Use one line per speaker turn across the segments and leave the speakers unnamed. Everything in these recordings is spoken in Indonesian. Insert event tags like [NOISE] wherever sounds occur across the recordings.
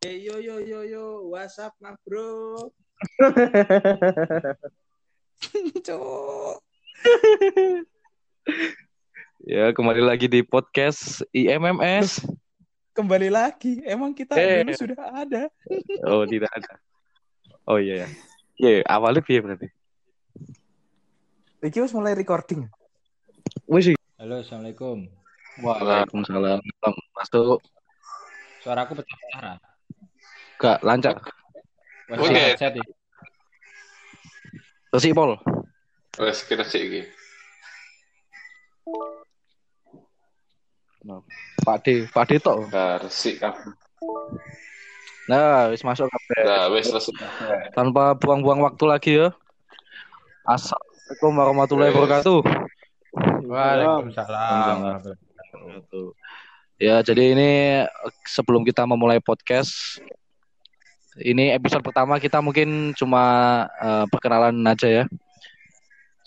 Hey, yo yo yo yo, WhatsApp mah bro. Cuk. [LAUGHS]
Ya, kembali lagi di podcast IMMS.
Kembali lagi, emang kita Eh. dulu sudah ada.
Oh, tidak ada. Oh iya ya. Iya, awalnya piye berarti?
Iki wis mulai recording.
Wis.
Halo, assalamualaikum.
Waalaikumsalam. Masuk
Suaraku pecah-pecah.
Gak lancar.
Oke. ya.
Terus Pol.
Wes kita sih iki.
Pak D, Pak D tok.
Resik kabeh.
Nah, wis masuk kabeh. Nah,
wes resik.
Tanpa buang-buang waktu lagi ya. Assalamualaikum warahmatullahi wabarakatuh.
Waalaikumsalam.
Ya, jadi ini eh, sebelum kita memulai podcast, ini episode pertama kita mungkin cuma eh, perkenalan aja ya.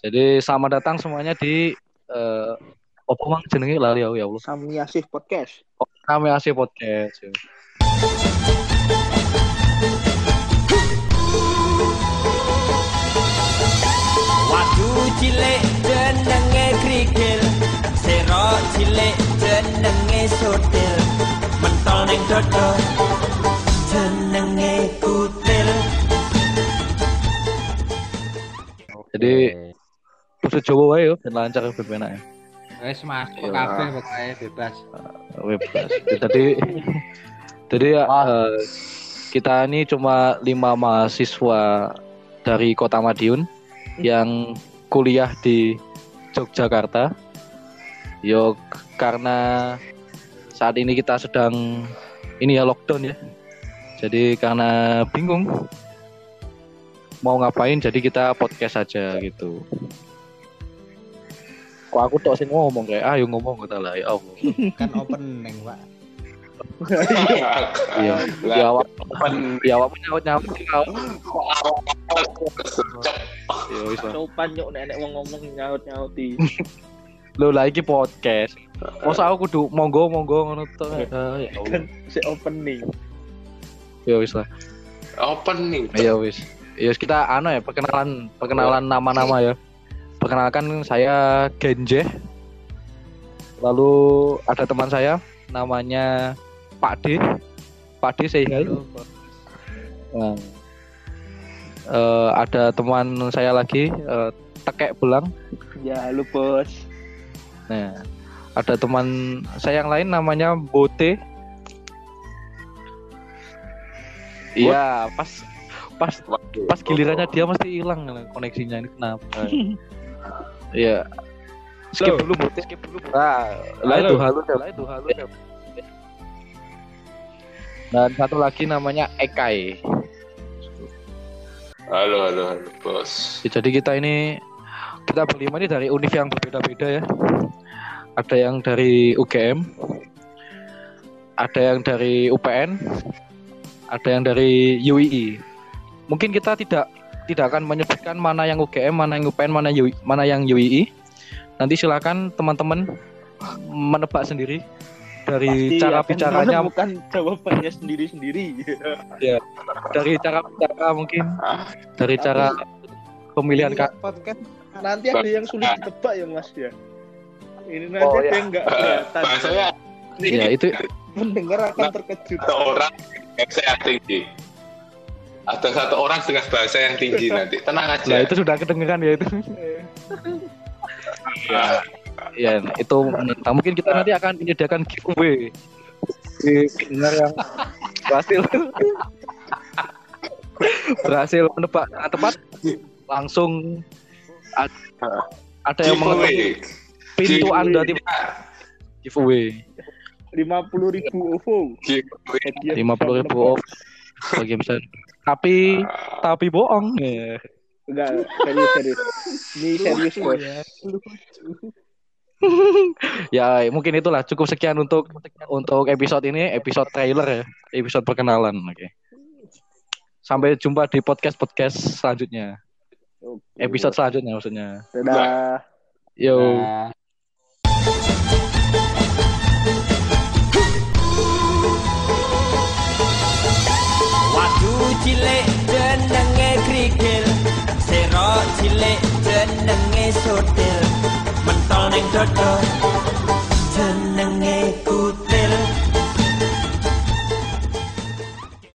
Jadi selamat datang semuanya di eh apa mang jenenge lali ya Allah.
Kami asih podcast.
Kami asih podcast. ya.
Waduh cilik jenenge krikil Sero cilik jenenge sotil Mentol ning dodo jenenge kutil
Jadi
bahasa Jawa wae yo ben lancar ben enak ya.
Wes masuk Iya. kafe pokoknya bebas.
Bebas. Jadi jadi ya eh, kita ini cuma lima mahasiswa dari Kota Madiun yang kuliah di Yogyakarta. Yo karena saat ini kita sedang ini ya lockdown ya. Jadi karena bingung mau ngapain jadi kita podcast aja gitu. Kok aku tok sing ngomong kayak ayo ngomong kata lah ya Allah.
[LAUGHS] Kan
opening, Pak. [LAUGHS]
Iya. Lah, Ya awak pen-
ya awak nyaut nyaut kau. Ya wis lah.
Sopan yuk nenek wong ngomong nyaut-nyauti. [LAUGHS]
Lho lah iki podcast.
Masa
aku kudu monggo monggo ngono tok. Ah, Ya Allah.
Si opening.
Ya wis lah.
Opening. Ya
wis. Ya wis, kita anu ya perkenalan perkenalan nama-nama ya. Perkenalkan saya Genje. Lalu ada teman saya namanya Pak D. Pak D say hi. Nah. Eh, ada teman saya lagi eh, Tekek Belang.
Ya lu bos.
Nah, ada teman saya yang lain namanya Bote. Iya, pas pas
pas gilirannya
dia mesti hilang koneksinya ini kenapa? [LAUGHS] Iya. Skip dulu Bote, skip dulu. Nah, lah itu halo, lah itu halo. Dan satu lagi namanya Ekai.
Halo, halo, halo, bos.
Jadi kita ini kita berlima ini dari univ yang berbeda-beda ya. Ada yang dari UGM, ada yang dari UPN, ada yang dari UII. Mungkin kita tidak tidak akan menyebutkan mana yang UGM, mana yang UPN, mana UI, mana yang UII. Nanti silakan teman-teman menebak sendiri dari cara bicaranya,
bukan jawabannya sendiri-sendiri.
dari cara bicara mungkin, dari cara pemilihan kata.
podcast
nanti ada yang sulit ditebak ya Mas ya. Ini nanti Oh, ada ya. yang enggak kelihatan.
Ya
itu
Mendengar akan terkejut. satu
orang yang tinggi. Ada satu orang dengan bahasa yang tinggi nanti. Tenang aja. Nah itu
sudah kedengeran ya itu.
ya,
ya itu nah, mungkin kita nanti akan menyediakan giveaway di pendengar yang berhasil berhasil menebak tepat langsung ad- ada yang mengetuk pintu Giveaway. anda di giveaway
Lima puluh ribu OVO.
Giveaway.
Hadiah lima puluh ribu off
bagi bisa tapi tapi bohong. Ya
Enggak, serius serius. Ini serius bos.
[LAUGHS]
ya. Mungkin itulah. Cukup sekian untuk untuk episode ini episode trailer ya. Episode perkenalan oke. Sampai jumpa di podcast podcast selanjutnya
episode
selanjutnya maksudnya.
Dadah.
yo
ธอนั่งเงยสุดเดิมมันต่อนั่งเธอเธอนั่งเงยกุ